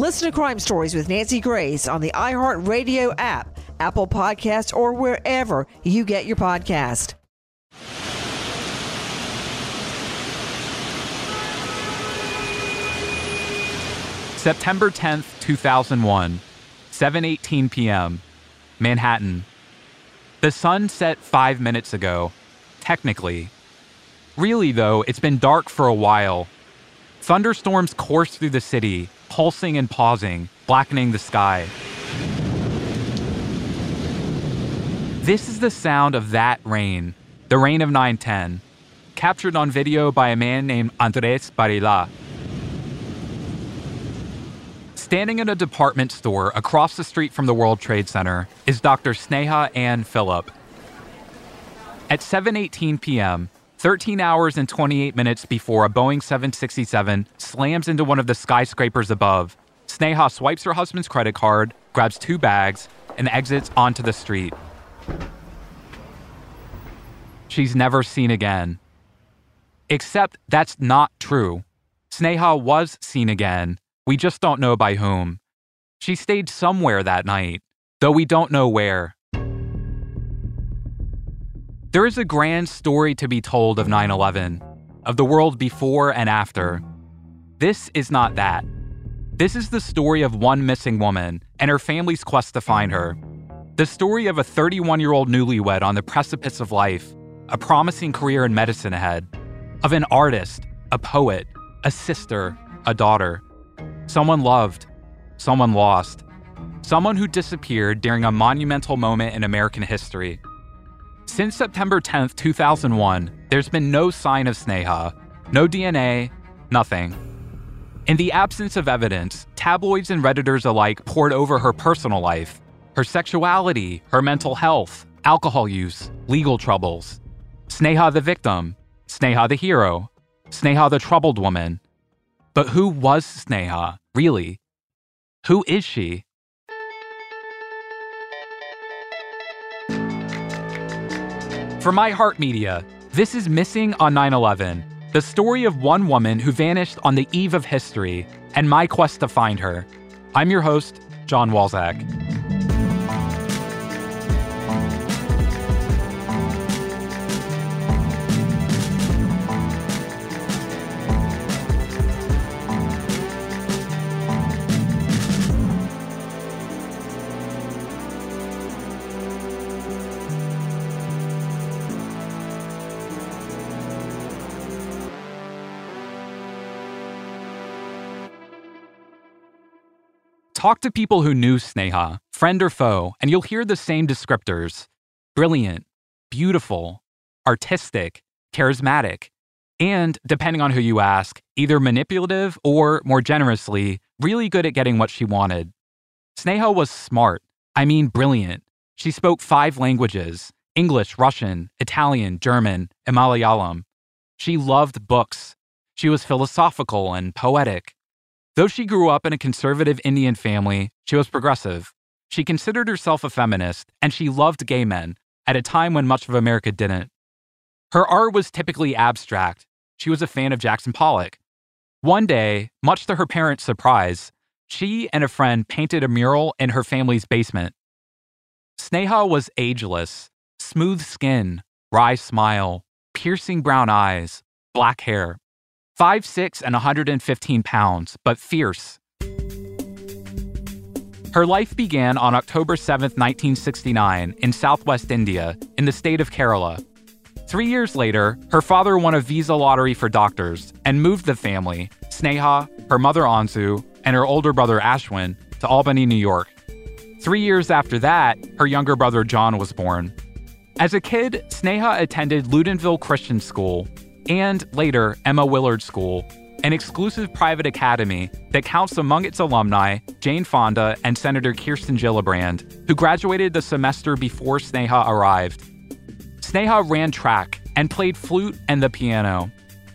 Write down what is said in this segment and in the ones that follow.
Listen to Crime Stories with Nancy Grace on the iHeartRadio app, Apple Podcasts, or wherever you get your podcast. September 10th, 2001, 7:18 p.m., Manhattan. The sun set 5 minutes ago, technically. Really though, it's been dark for a while. Thunderstorms course through the city, pulsing and pausing, blackening the sky. This is the sound of that rain, the rain of 910, captured on video by a man named Andres Barila. Standing in a department store across the street from the World Trade Center is Dr. Sneha Anne Philip. At 7:18 p.m., 13 hours and 28 minutes before a Boeing 767 slams into one of the skyscrapers above, Sneha swipes her husband's credit card, grabs two bags, and exits onto the street. She's never seen again. Except that's not true. Sneha was seen again. We just don't know by whom. She stayed somewhere that night, though we don't know where. There is a grand story to be told of 9 11, of the world before and after. This is not that. This is the story of one missing woman and her family's quest to find her. The story of a 31 year old newlywed on the precipice of life, a promising career in medicine ahead, of an artist, a poet, a sister, a daughter, someone loved, someone lost, someone who disappeared during a monumental moment in American history. Since September 10th, 2001, there's been no sign of Sneha, no DNA, nothing. In the absence of evidence, tabloids and Redditors alike poured over her personal life, her sexuality, her mental health, alcohol use, legal troubles. Sneha the victim, Sneha the hero, Sneha the troubled woman. But who was Sneha, really? Who is she? For iHeartMedia, this is Missing on 9 11, the story of one woman who vanished on the eve of history and my quest to find her. I'm your host, Jon Walczak. Talk to people who knew Sneha, friend or foe, and you'll hear the same descriptors brilliant, beautiful, artistic, charismatic, and, depending on who you ask, either manipulative or, more generously, really good at getting what she wanted. Sneha was smart, I mean brilliant. She spoke five languages English, Russian, Italian, German, and Malayalam. She loved books. She was philosophical and poetic. Though she grew up in a conservative Indian family, she was progressive. She considered herself a feminist, and she loved gay men at a time when much of America didn't. Her art was typically abstract. She was a fan of Jackson Pollock. One day, much to her parents' surprise, she and a friend painted a mural in her family's basement. Sneha was ageless, smooth skin, wry smile, piercing brown eyes, black hair. Five six and 115 pounds, but fierce. Her life began on October 7, 1969, in southwest India, in the state of Kerala. Three years later, her father won a visa lottery for doctors and moved the family, Sneha, her mother Anzu, and her older brother Ashwin, to Albany, New York. Three years after that, her younger brother John was born. As a kid, Sneha attended Loudonville Christian School, and later Emma Willard School, an exclusive private academy that counts among its alumni Jane Fonda and Senator Kirsten Gillibrand, who graduated the semester before Sneha arrived. Sneha ran track and played flute and the piano.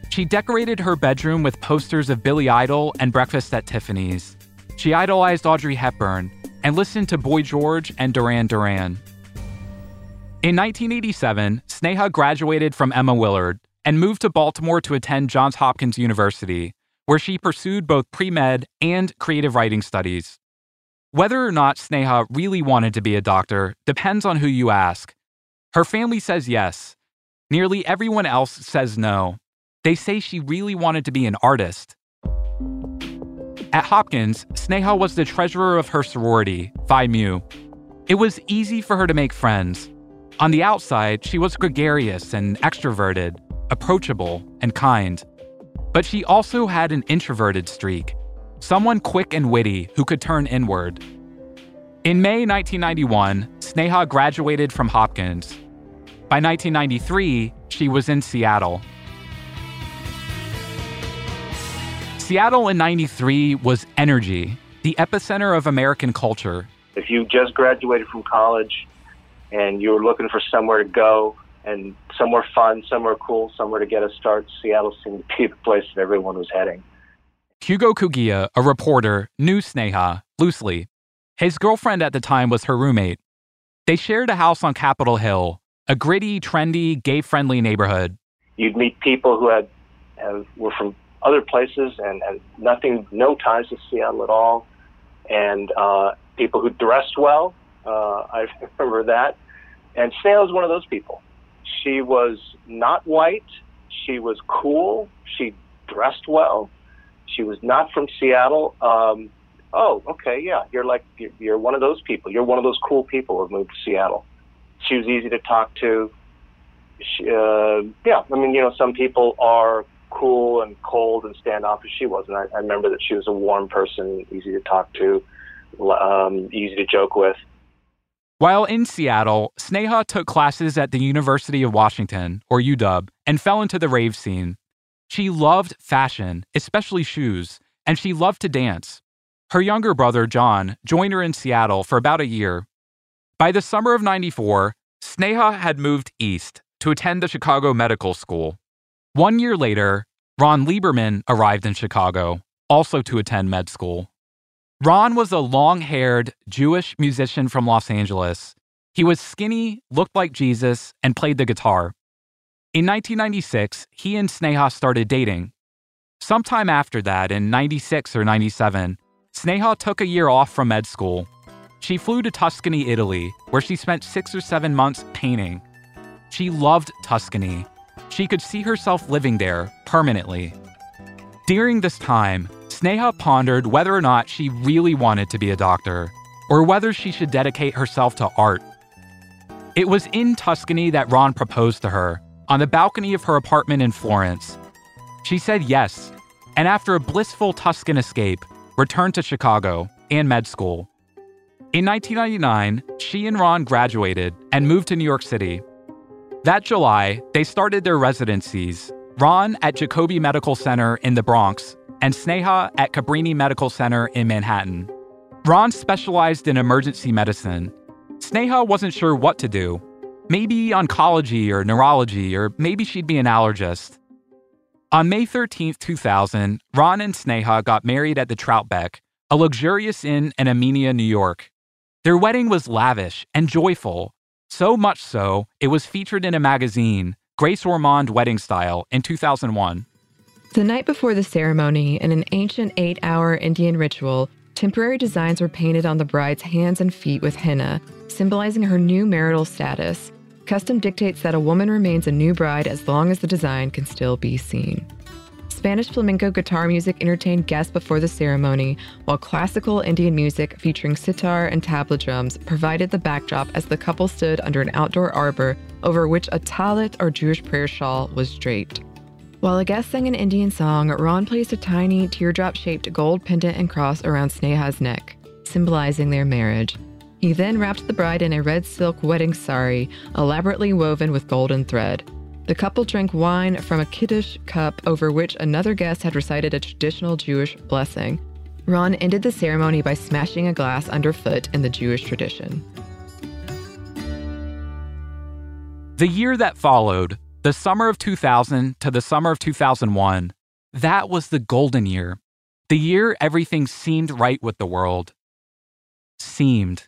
She decorated her bedroom with posters of Billy Idol and Breakfast at Tiffany's. She idolized Audrey Hepburn and listened to Boy George and Duran Duran. In 1987, Sneha graduated from Emma Willard and moved to Baltimore to attend Johns Hopkins University, where she pursued both pre med and creative writing studies. Whether or not Sneha really wanted to be a doctor depends on who you ask. Her family says yes. Nearly everyone else says no. They say she really wanted to be an artist. At Hopkins, Sneha was the treasurer of her sorority, Phi Mu. It was easy for her to make friends. On the outside, she was gregarious and extroverted, approachable, and kind. But she also had an introverted streak, someone quick and witty who could turn inward. In May 1991, Sneha graduated from Hopkins. By 1993, she was in Seattle. Seattle in 93 was energy, the epicenter of American culture. If you just graduated from college and you were looking for somewhere to go, and some were fun, some were cool, somewhere to get a start. Seattle seemed to be the place that everyone was heading. Hugo Kugiya, a reporter, knew Sneha loosely. His girlfriend at the time was her roommate. They shared a house on Capitol Hill, a gritty, trendy, gay friendly neighborhood. You'd meet people who had, had were from other places and, and nothing, no ties to Seattle at all, and uh, people who dressed well. Uh, I remember that. And Sneha was one of those people. She was not white. She was cool. She dressed well. She was not from Seattle. Um, oh, okay, yeah, you're like you're, one of those people. You're one of those cool people who moved to Seattle. She was easy to talk to. She, uh, yeah, I mean, you know, some people are cool and cold and standoffish. She wasn't. I, I remember that she was a warm person, easy to talk to, um, easy to joke with. While in Seattle, Sneha took classes at the University of Washington, or UW, and fell into the rave scene. She loved fashion, especially shoes, and she loved to dance. Her younger brother, John, joined her in Seattle for about a year. By the summer of 94, Sneha had moved east to attend the Chicago Medical School. One year later, Ron Lieberman arrived in Chicago, also to attend med school. Ron was a long haired Jewish musician from Los Angeles. He was skinny, looked like Jesus, and played the guitar. In 1996, he and Sneha started dating. Sometime after that, in 96 or 97, Sneha took a year off from med school. She flew to Tuscany, Italy, where she spent six or seven months painting. She loved Tuscany. She could see herself living there permanently. During this time, Sneha pondered whether or not she really wanted to be a doctor, or whether she should dedicate herself to art. It was in Tuscany that Ron proposed to her, on the balcony of her apartment in Florence. She said yes, and after a blissful Tuscan escape, returned to Chicago and med school. In 1999, she and Ron graduated and moved to New York City. That July, they started their residencies Ron at Jacobi Medical Center in the Bronx, and Sneha at Cabrini Medical Center in Manhattan. Ron specialized in emergency medicine. Sneha wasn't sure what to do. Maybe oncology or neurology, or maybe she'd be an allergist. On May 13, 2000, Ron and Sneha got married at the Troutbeck, a luxurious inn in Amenia, New York. Their wedding was lavish and joyful, so much so, it was featured in a magazine, Grace Ormonde Wedding Style, in 2001. The night before the ceremony, in an ancient eight hour Indian ritual, temporary designs were painted on the bride's hands and feet with henna, symbolizing her new marital status. Custom dictates that a woman remains a new bride as long as the design can still be seen. Spanish flamenco guitar music entertained guests before the ceremony, while classical Indian music featuring sitar and tabla drums provided the backdrop as the couple stood under an outdoor arbor over which a talit or Jewish prayer shawl was draped. While a guest sang an Indian song, Ron placed a tiny teardrop shaped gold pendant and cross around Sneha's neck, symbolizing their marriage. He then wrapped the bride in a red silk wedding sari, elaborately woven with golden thread. The couple drank wine from a kiddush cup over which another guest had recited a traditional Jewish blessing. Ron ended the ceremony by smashing a glass underfoot in the Jewish tradition. The year that followed, the summer of 2000 to the summer of 2001, that was the golden year. The year everything seemed right with the world. Seemed.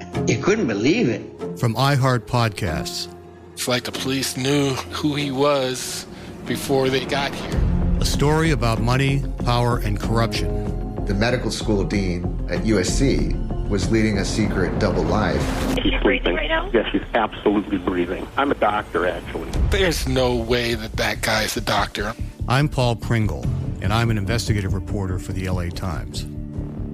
You couldn't believe it. From iHeart Podcasts. It's like the police knew who he was before they got here. A story about money, power, and corruption. The medical school dean at USC was leading a secret double life. She's sleeping right now? Yes, she's absolutely breathing. I'm a doctor, actually. There's no way that that guy's a doctor. I'm Paul Pringle, and I'm an investigative reporter for the LA Times.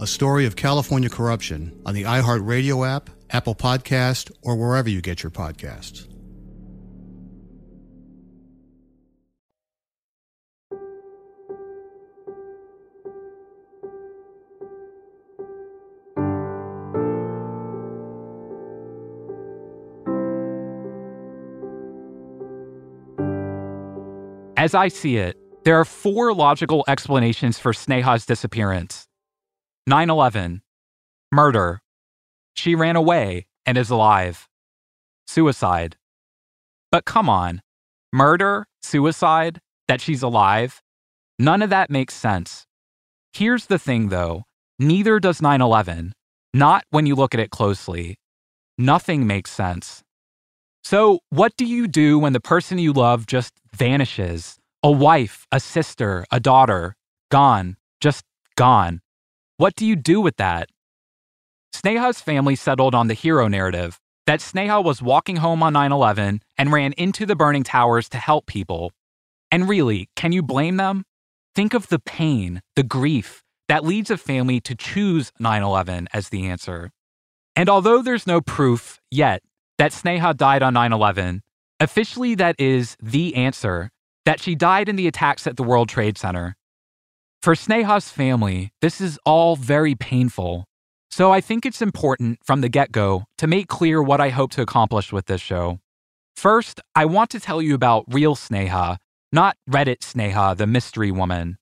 a story of California corruption on the iHeartRadio app, Apple Podcast, or wherever you get your podcasts. As I see it, there are four logical explanations for Sneha's disappearance. 9 11. Murder. She ran away and is alive. Suicide. But come on. Murder, suicide, that she's alive? None of that makes sense. Here's the thing though neither does 9 11. Not when you look at it closely. Nothing makes sense. So, what do you do when the person you love just vanishes? A wife, a sister, a daughter, gone, just gone. What do you do with that? Sneha's family settled on the hero narrative that Sneha was walking home on 9 11 and ran into the burning towers to help people. And really, can you blame them? Think of the pain, the grief that leads a family to choose 9 11 as the answer. And although there's no proof yet that Sneha died on 9 11, officially that is the answer that she died in the attacks at the World Trade Center. For Sneha's family, this is all very painful. So I think it's important from the get go to make clear what I hope to accomplish with this show. First, I want to tell you about real Sneha, not Reddit Sneha, the mystery woman.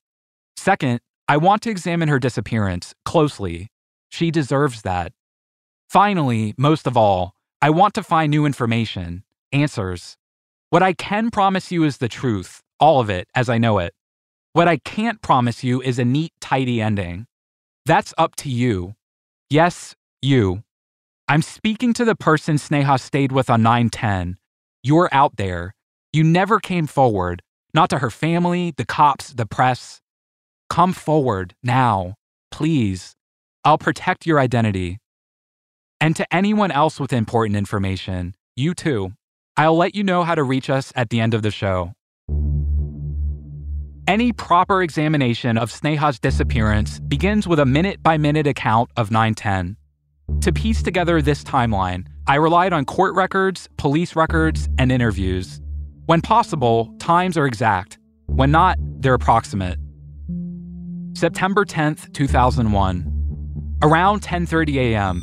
Second, I want to examine her disappearance closely. She deserves that. Finally, most of all, I want to find new information, answers. What I can promise you is the truth, all of it as I know it. What I can't promise you is a neat, tidy ending. That's up to you. Yes, you. I'm speaking to the person Sneha stayed with on 910. You're out there. You never came forward, not to her family, the cops, the press. Come forward now, please. I'll protect your identity. And to anyone else with important information, you too. I'll let you know how to reach us at the end of the show. Any proper examination of Sneha's disappearance begins with a minute by minute account of 910. To piece together this timeline, I relied on court records, police records, and interviews. When possible, times are exact. When not, they're approximate. September 10th, 2001. Around 10:30 a.m.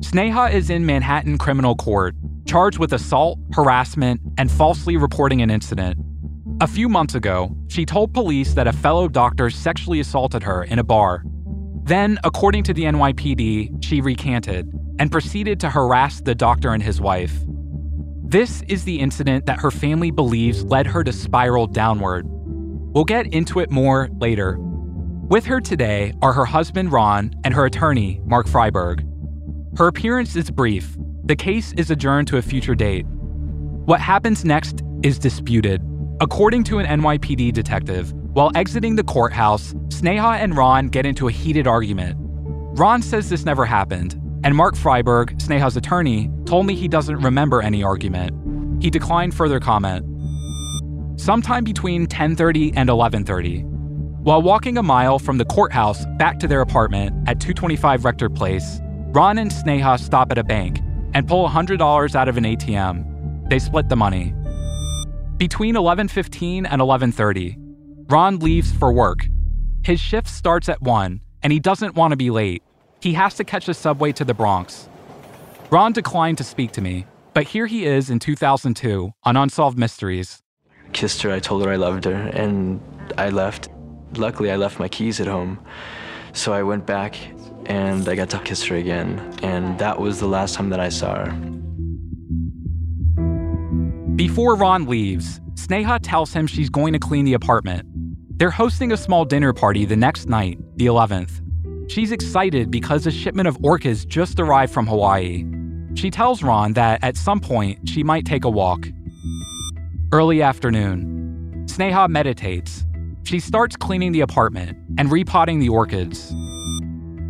Sneha is in Manhattan Criminal Court, charged with assault, harassment, and falsely reporting an incident. A few months ago, she told police that a fellow doctor sexually assaulted her in a bar. Then, according to the NYPD, she recanted and proceeded to harass the doctor and his wife. This is the incident that her family believes led her to spiral downward. We'll get into it more later. With her today are her husband, Ron, and her attorney, Mark Freiberg. Her appearance is brief. The case is adjourned to a future date. What happens next is disputed. According to an NYPD detective, while exiting the courthouse, Sneha and Ron get into a heated argument. Ron says this never happened, and Mark Freiberg, Sneha's attorney, told me he doesn't remember any argument. He declined further comment. Sometime between 10:30 and 11:30, while walking a mile from the courthouse back to their apartment at 225 Rector Place, Ron and Sneha stop at a bank and pull $100 out of an ATM. They split the money. Between 11:15 and 11:30, Ron leaves for work. His shift starts at 1 and he doesn't want to be late. He has to catch the subway to the Bronx. Ron declined to speak to me, but here he is in 2002 on Unsolved Mysteries. Kissed her, I told her I loved her, and I left. Luckily, I left my keys at home. So I went back and I got to kiss her again, and that was the last time that I saw her. Before Ron leaves, Sneha tells him she's going to clean the apartment. They're hosting a small dinner party the next night, the 11th. She's excited because a shipment of orchids just arrived from Hawaii. She tells Ron that at some point she might take a walk. Early afternoon. Sneha meditates. She starts cleaning the apartment and repotting the orchids.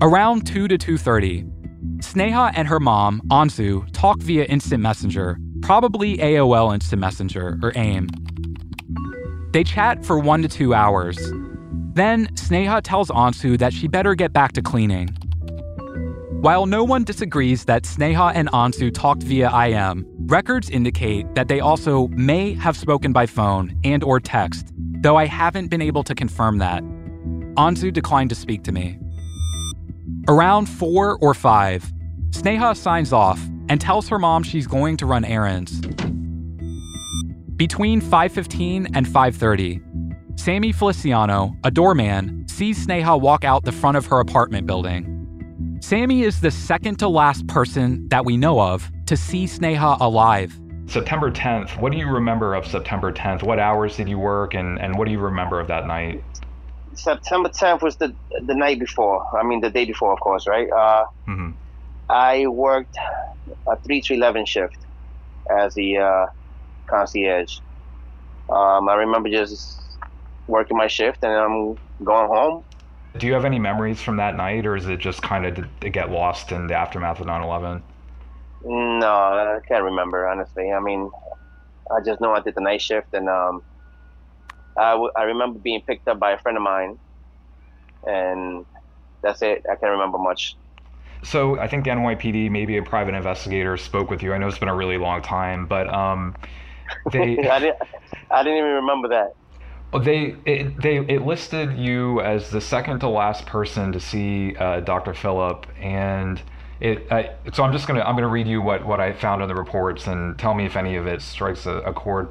Around 2 to 2:30, Sneha and her mom, Ansu, talk via instant messenger, probably AOL Instant Messenger or AIM. They chat for 1 to 2 hours. Then, Sneha tells Ansu that she better get back to cleaning. While no one disagrees that Sneha and Ansu talked via IM, records indicate that they also may have spoken by phone and or text, though I haven't been able to confirm that. Ansu declined to speak to me. Around 4 or 5, Sneha signs off and tells her mom she's going to run errands. Between 5:15 and 5:30, Sammy Feliciano, a doorman, sees Sneha walk out the front of her apartment building. Sammy is the second to last person that we know of to see Sneha alive. September 10th, what do you remember of September 10th? What hours did you work and, and what do you remember of that night? September 10th was the the night before. I mean, the day before, of course, right? Uh, mm-hmm. I worked a 3 to 11 shift as the uh, concierge. Um, I remember just working my shift and I'm going home. Do you have any memories from that night, or is it just kind of to get lost in the aftermath of 9 11? No, I can't remember, honestly. I mean, I just know I did the night shift, and um, I, w- I remember being picked up by a friend of mine, and that's it. I can't remember much. So I think the NYPD, maybe a private investigator, spoke with you. I know it's been a really long time, but um, they. I didn't. I didn't even remember that. They it, they it listed you as the second to last person to see uh, Dr. Philip, and it. Uh, so I'm just gonna I'm gonna read you what what I found in the reports and tell me if any of it strikes a, a chord.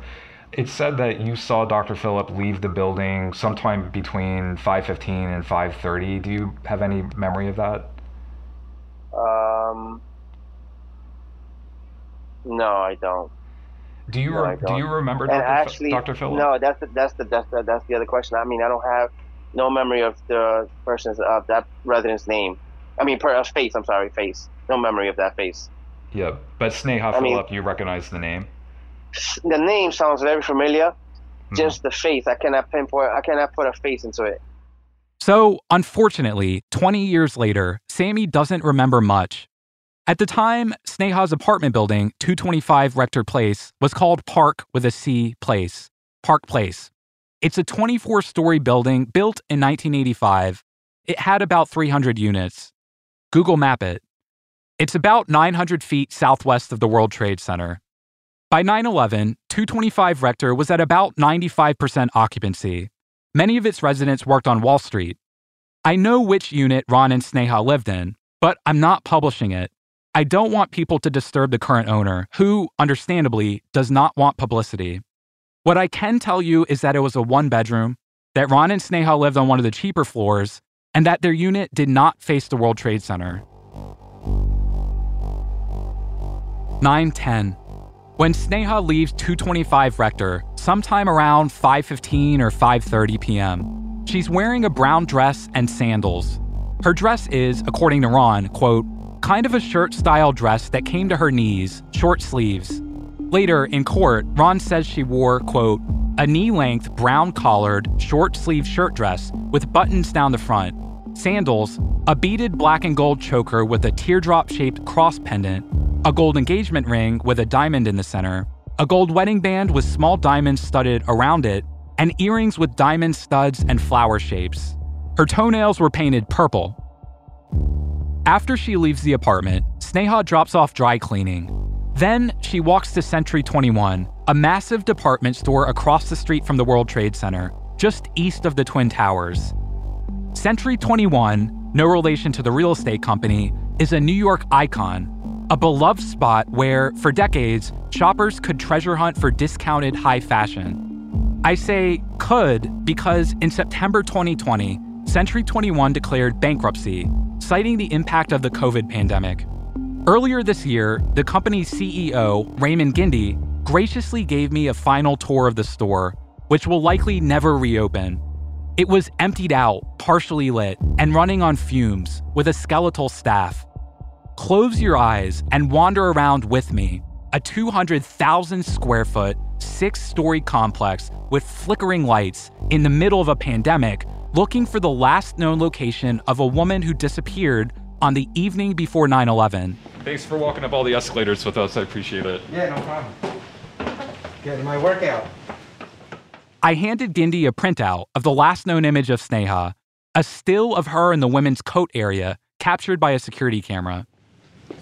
It said that you saw Dr. Philip leave the building sometime between 5:15 and 5:30. Do you have any memory of that? Um, no, I don't. Do you No, re- do don't. you remember And Dr. Ph- actually, Dr. Philip? No, that's the, that's the that's the that's the other question. I mean, I don't have no memory of the person's of that resident's name. I mean, per, uh, face. I'm sorry, face. No memory of that face. Yeah, but Sneha I mean- you recognize the name. The name sounds very familiar. Hmm. Just the face, I cannot pinpoint. I cannot put a face into it. So, unfortunately, 20 years later, Sammy doesn't remember much. At the time, Sneha's apartment building, 225 Rector Place, was called Park with a C Place. Park Place. It's a 24 story building built in 1985. It had about 300 units. Google Map it. It's about 900 feet southwest of the World Trade Center. By 9 11, 225 Rector was at about 95% occupancy. Many of its residents worked on Wall Street. I know which unit Ron and Sneha lived in, but I'm not publishing it. I don't want people to disturb the current owner, who, understandably, does not want publicity. What I can tell you is that it was a one bedroom, that Ron and Sneha lived on one of the cheaper floors, and that their unit did not face the World Trade Center. 910. When Sneha leaves 225 Rector, sometime around 5:15 or 5:30 p.m., she's wearing a brown dress and sandals. Her dress is, according to Ron, quote, kind of a shirt-style dress that came to her knees, short sleeves. Later in court, Ron says she wore, quote, a knee-length brown collared, short-sleeved shirt dress with buttons down the front. sandals, a beaded black and gold choker with a teardrop shaped cross pendant, a gold engagement ring with a diamond in the center, a gold wedding band with small diamonds studded around it, and earrings with diamond studs and flower shapes. Her toenails were painted purple. After she leaves the apartment, Sneha drops off dry cleaning. Then she walks to Century 21, a massive department store across the street from the World Trade Center, just east of the Twin Towers. Century 21, no relation to the real estate company, is a New York icon, a beloved spot where, for decades, shoppers could treasure hunt for discounted high fashion. I say could because in September 2020, Century 21 declared bankruptcy, citing the impact of the COVID pandemic. Earlier this year, the company's CEO, Raymond Gindi, graciously gave me a final tour of the store, which will likely never reopen. It was emptied out, partially lit, and running on fumes, with a skeletal staff. Close your eyes and wander around with me a 200,000 square foot, six story complex with flickering lights in the middle of a pandemic, looking for the last known location of a woman who disappeared on the evening before 9 11. Thanks for walking up all the escalators with us. I appreciate it. Yeah, no problem. Getting my workout. I handed Gindi a printout of the last known image of Sneha, a still of her in the women's coat area captured by a security camera.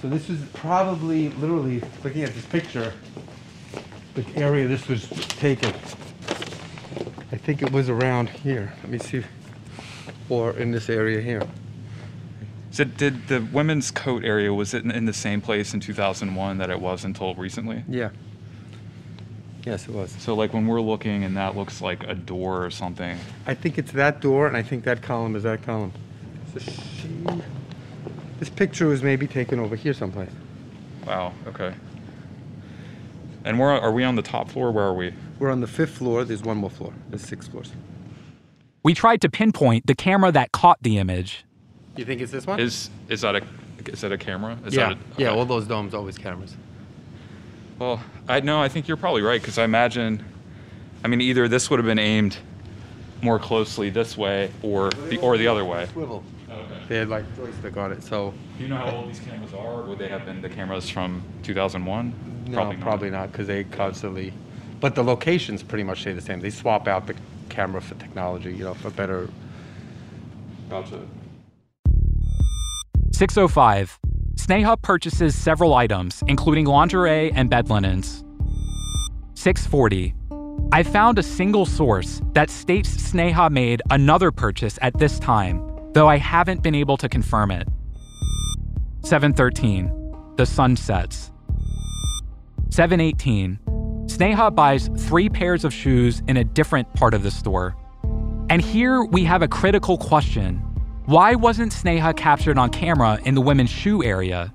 So this is probably, literally, looking at this picture, the area this was taken. I think it was around here. Let me see. Or in this area here. So did the women's coat area was it in, in the same place in 2001 that it was until recently? Yeah. Yes, it was. So like when we're looking and that looks like a door or something. I think it's that door, and I think that column is that column. So she, this picture was maybe taken over here someplace. Wow. Okay. And where are we on the top floor? Where are we? We're on the fifth floor. There's one more floor. There's six floors. We tried to pinpoint the camera that caught the image. You think it's this one? Is is that a is that a camera? Is yeah. That a, okay. Yeah. All those domes always cameras. Well, I no, I think you're probably right because I imagine, I mean, either this would have been aimed more closely this way or the or the other way. Swivel. Okay. They had like joystick on it, so. Do you know how old these cameras are? Would they have been the cameras from 2001? No, probably not, probably not, because they constantly. But the locations pretty much stay the same. They swap out the camera for technology, you know, for better. Gotcha. 605. Sneha purchases several items, including lingerie and bed linens. 640. I found a single source that states Sneha made another purchase at this time, though I haven't been able to confirm it. 713. The sun sets. 718. Sneha buys three pairs of shoes in a different part of the store. And here we have a critical question. Why wasn't Sneha captured on camera in the women's shoe area?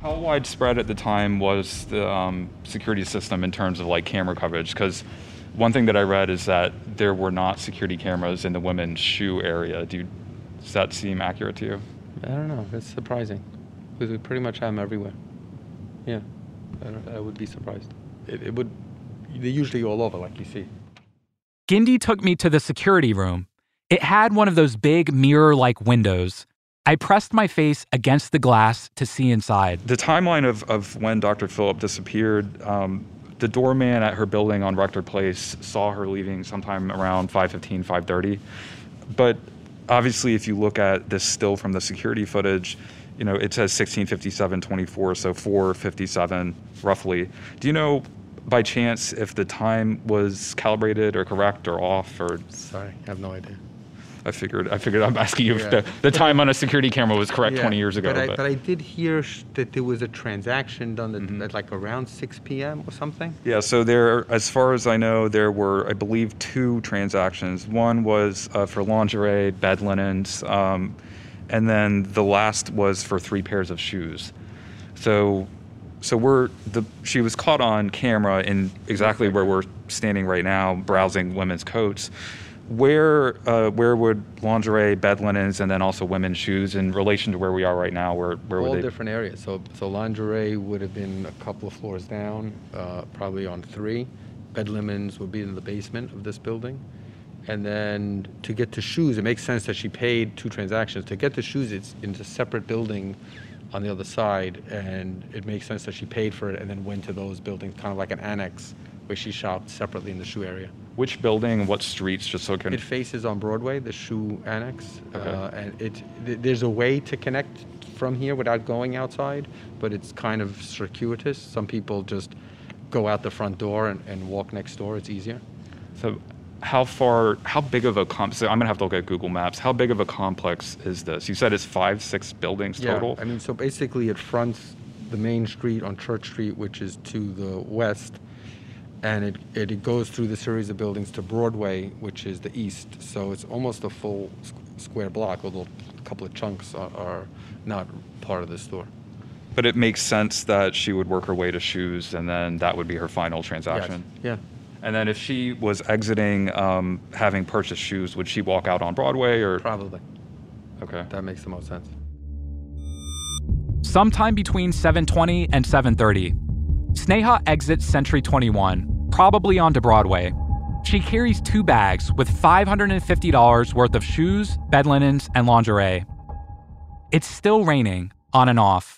How widespread at the time was the um, security system in terms of like camera coverage? Because one thing that I read is that there were not security cameras in the women's shoe area. Do you, does that seem accurate to you? I don't know. It's surprising because we pretty much have them everywhere. Yeah, I, I would be surprised. It, it would. They're usually all over, like you see. Gindi took me to the security room. It had one of those big mirror like windows. I pressed my face against the glass to see inside. The timeline of, of when Dr. Philip disappeared, um, the doorman at her building on Rector Place saw her leaving sometime around 5:15, 5:30. But obviously, if you look at this still from the security footage, you know it says 16:57, 24, so 4:57 roughly. Do you know by chance if the time was calibrated or correct or off or? Sorry, I have no idea. I figured. I figured. I'm asking you yeah. if the, the time on a security camera was correct yeah, 20 years ago. But I, but. but I, did hear sh- that there was a transaction done at, mm-hmm. at, like around 6 p.m. or something. Yeah. So there, as far as I know, there were, I believe, two transactions. One was uh, for lingerie, bed linens, um, and then the last was for three pairs of shoes. So, so we're the she was caught on camera in exactly where we're standing right now, browsing women's coats where uh, where would lingerie, bed linens, and then also women's shoes in relation to where we are right now? Where where all would they? different areas. So so lingerie would have been a couple of floors down, uh, probably on three. Bed linens would be in the basement of this building, And then to get to shoes, it makes sense that she paid two transactions. To get the shoes, it's in a separate building on the other side, and it makes sense that she paid for it and then went to those buildings, kind of like an annex where she shopped separately in the shoe area. Which building, what streets, just so can. It faces on Broadway, the shoe annex, Okay. uh, and it th- there's a way to connect from here without going outside, but it's kind of circuitous. Some people just go out the front door and, and walk next door. It's easier. So, how far, how big of a comp? So I'm gonna have to look at Google Maps. How big of a complex is this? You said it's five, six buildings total. Yeah, I mean, so basically it fronts the main street on Church Street, which is to the west, and it, it, it goes through the series of buildings to Broadway, which is the east. So it's almost a full s- square block, although a couple of chunks are, are not part of the store. But it makes sense that she would work her way to shoes, and then that would be her final transaction. Yeah. And then if she was exiting, um, having purchased shoes, would she walk out on Broadway or? Probably. Okay. That makes the most sense. Sometime between 7:20 and 7:30, Sneha exits Century 21, probably onto Broadway. She carries two bags with $550 worth of shoes, bed linens, and lingerie. It's still raining on and off.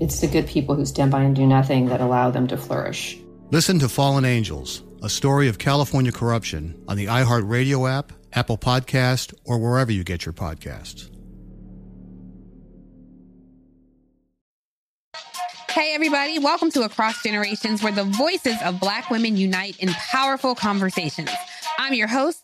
It's the good people who stand by and do nothing that allow them to flourish. Listen to Fallen Angels, a story of California corruption on the iHeartRadio app, Apple Podcast, or wherever you get your podcasts. Hey, everybody, welcome to Across Generations, where the voices of Black women unite in powerful conversations. I'm your host,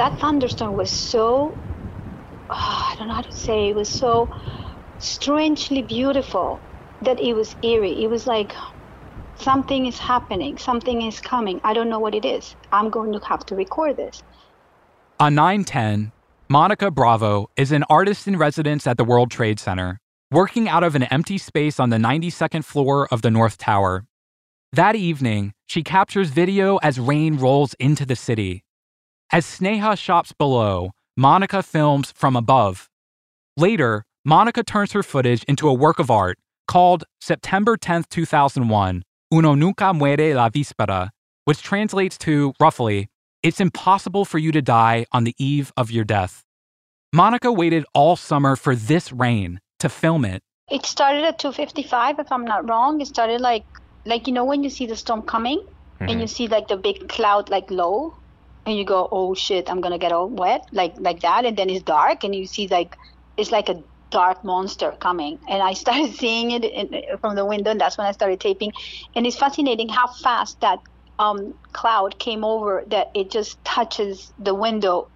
That thunderstorm was so oh, I don't know how to say it was so strangely beautiful that it was eerie. It was like something is happening, something is coming. I don't know what it is. I'm going to have to record this. On 910, Monika Bravo is an artist in residence at the World Trade Center, working out of an empty space on the 92nd floor of the North Tower. That evening, she captures video as rain rolls into the city. As Sneha shops below, Monika films from above. Later, Monika turns her footage into a work of art called September 10, 2001, Uno nunca muere la víspera, which translates to, roughly, it's impossible for you to die on the eve of your death. Monika waited all summer for this rain to film it. It started at 2:55 if I'm not wrong. It started like like you know when you see the storm coming mm-hmm. and you see like the big cloud like low and you go, oh shit, I'm gonna get all wet, like like that, and then it's dark, and you see like it's like a dark monster coming, and I started seeing it in, from the window, and that's when I started taping, and it's fascinating how fast that um, cloud came over that it just touches the window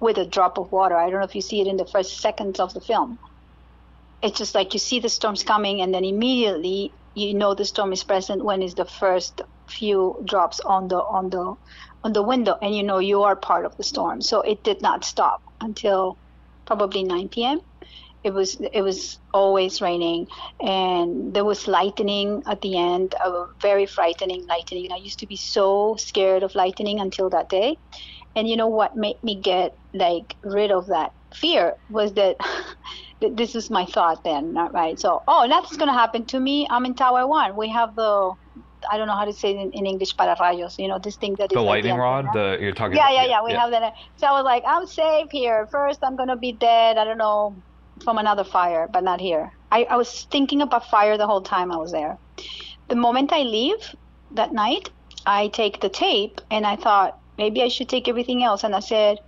with a drop of water. I don't know if you see it in the first seconds of the film. It's just like you see the storms coming, and then immediately you know the storm is present when it's the first few drops on the on the on the window and you know you are part of the storm. So it did not stop until probably 9 p.m it was it was always raining and there was lightning at the end a very frightening lightning. I used to be so scared of lightning until that day. And you know what made me get like rid of that fear was that this is my thought then right? So oh nothing's going to happen to me. I'm in tower one. We have the I don't know how to say it in, in English, para rayos. You know, this thing that the is lightning like rod. The you're talking. Yeah, about, yeah, yeah. We yeah. have that. So I was like, I'm safe here. First, I'm gonna be dead. I don't know from another fire, but not here. I, I was thinking about fire the whole time I was there. The moment I leave that night, I take the tape and I thought maybe I should take everything else. And I said,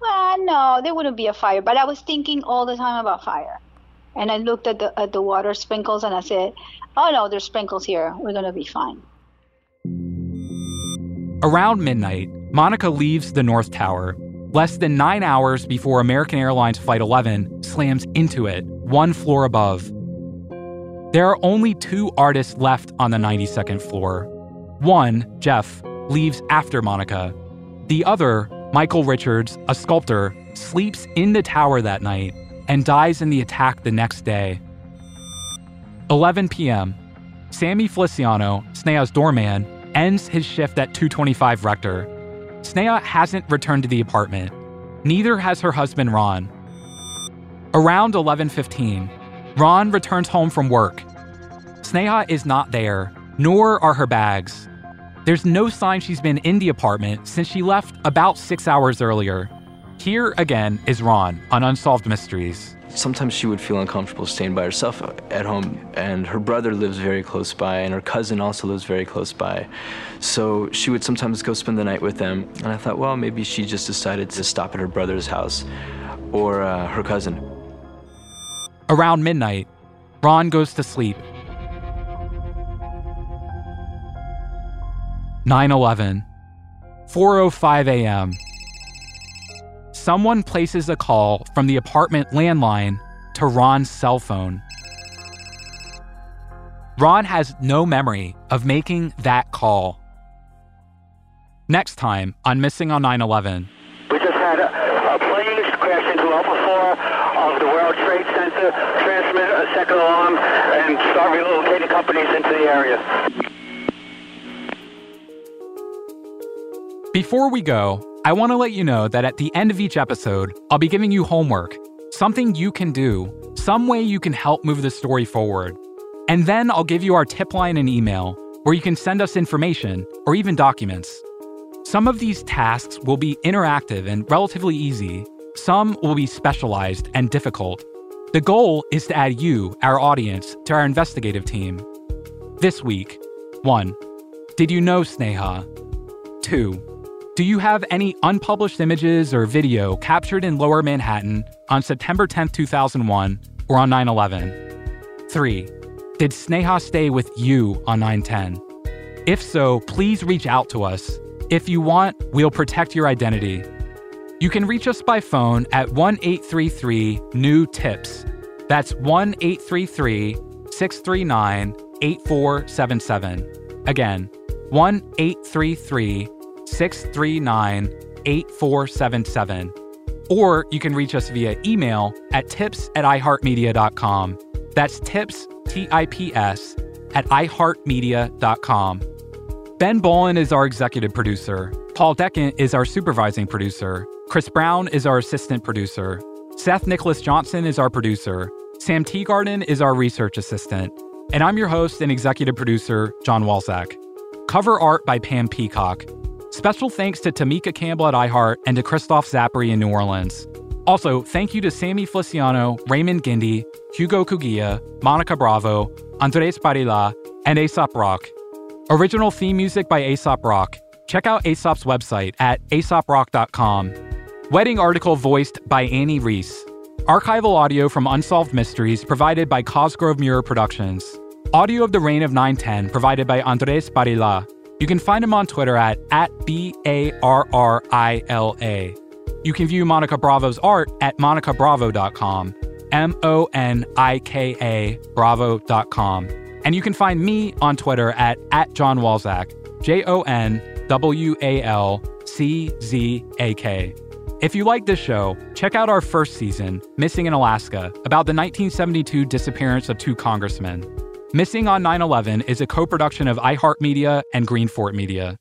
well, no, there wouldn't be a fire. But I was thinking all the time about fire. And I looked at the at the water sprinkles and I said, oh no, there's sprinkles here. We're to be fine. Around midnight, Monika leaves the North Tower less than nine hours before American Airlines Flight 11 slams into it, one floor above. There are only two artists left on the 92nd floor. One, Jeff, leaves after Monika. The other, Michael Richards, a sculptor, sleeps in the tower that night and dies in the attack the next day. 11 p.m. Sammy Feliciano, Sneha's doorman, ends his shift at 225 Rector. Sneha hasn't returned to the apartment. Neither has her husband Ron. Around 11:15, Ron returns home from work. Sneha is not there, nor are her bags. There's no sign she's been in the apartment since she left about 6 hours earlier. Here again is Ron on Unsolved Mysteries. Sometimes she would feel uncomfortable staying by herself at home, and her brother lives very close by, and her cousin also lives very close by. So she would sometimes go spend the night with them, and I thought, well, maybe she just decided to stop at her brother's house or uh, her cousin. Around midnight, Ron goes to sleep. 9 11, 4.05 a.m someone places a call from the apartment landline to Ron's cell phone. Ron has no memory of making that call. Next time on Missing on 9 11. We just had a, a plane crash into Level 4 of the World Trade Center, transmit a second alarm, and start relocating companies into the area. Before we go, I want to let you know that at the end of each episode, I'll be giving you homework, something you can do, some way you can help move the story forward. And then I'll give you our tip line and email where you can send us information or even documents. Some of these tasks will be interactive and relatively easy, some will be specialized and difficult. The goal is to add you, our audience, to our investigative team. This week 1. Did you know Sneha? 2. Do you have any unpublished images or video captured in lower Manhattan on September 10, 2001, or on 9 11? 3. Did Sneha stay with you on 9 10? If so, please reach out to us. If you want, we'll protect your identity. You can reach us by phone at 1 833 New Tips. That's 1 833 639 8477. Again, 1 833 639 8477. Or you can reach us via email at tips at iheartmedia.com. That's tips, T I P S, at iheartmedia.com. Ben Bowlin is our executive producer. Paul Decant is our supervising producer. Chris Brown is our assistant producer. Seth Nicholas Johnson is our producer. Sam Teagarden is our research assistant. And I'm your host and executive producer, Jon Walczak. Cover art by Pam Peacock. Special thanks to Tamika Campbell at iHeart and to Christoph Zappery in New Orleans. Also, thank you to Sammy Feliciano, Raymond Gindi, Hugo Kugiya, Monika Bravo, Andres Barrila, and Aesop Rock. Original theme music by Aesop Rock. Check out Aesop's website at aesoprock.com. Wedding article voiced by Annie Reese. Archival audio from Unsolved Mysteries provided by Cosgrove Meurer Productions. Audio of the Rain of 910 provided by Andres Barrila. You can find him on Twitter at, at B A R R I L A. You can view Monika Bravo's art at monikabravo.com, M O N I K A bravo.com. And you can find me on Twitter at, at Jon Walczak, J O N W A L C Z A K. If you like this show, check out our first season, Missing in Alaska, about the 1972 disappearance of two congressmen. Missing on 9 11 is a co production of iHeartMedia and Greenfort Media.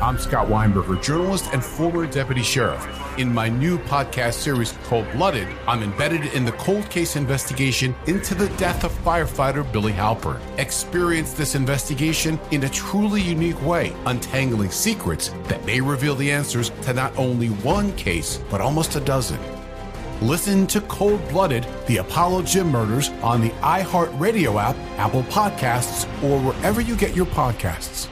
I'm Scott Weinberger, journalist and former deputy sheriff. In my new podcast series Cold Blooded, I'm embedded in the cold case investigation into the death of firefighter Billy Halpern. Experience this investigation in a truly unique way, untangling secrets that may reveal the answers to not only one case, but almost a dozen. Listen to Cold Blooded, the Apollo Gym Murders on the iHeartRadio app, Apple Podcasts, or wherever you get your podcasts.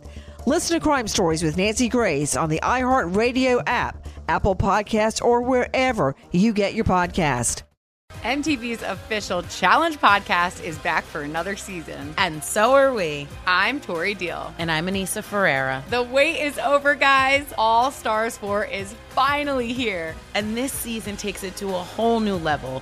Listen to Crime Stories with Nancy Grace on the iHeartRadio app, Apple Podcasts, or wherever you get your podcast. MTV's official Challenge podcast is back for another season. And so are we. I'm Tori Deal. And I'm Aneesa Ferreira. The wait is over, guys. All Stars 4 is finally here. And this season takes it to a whole new level.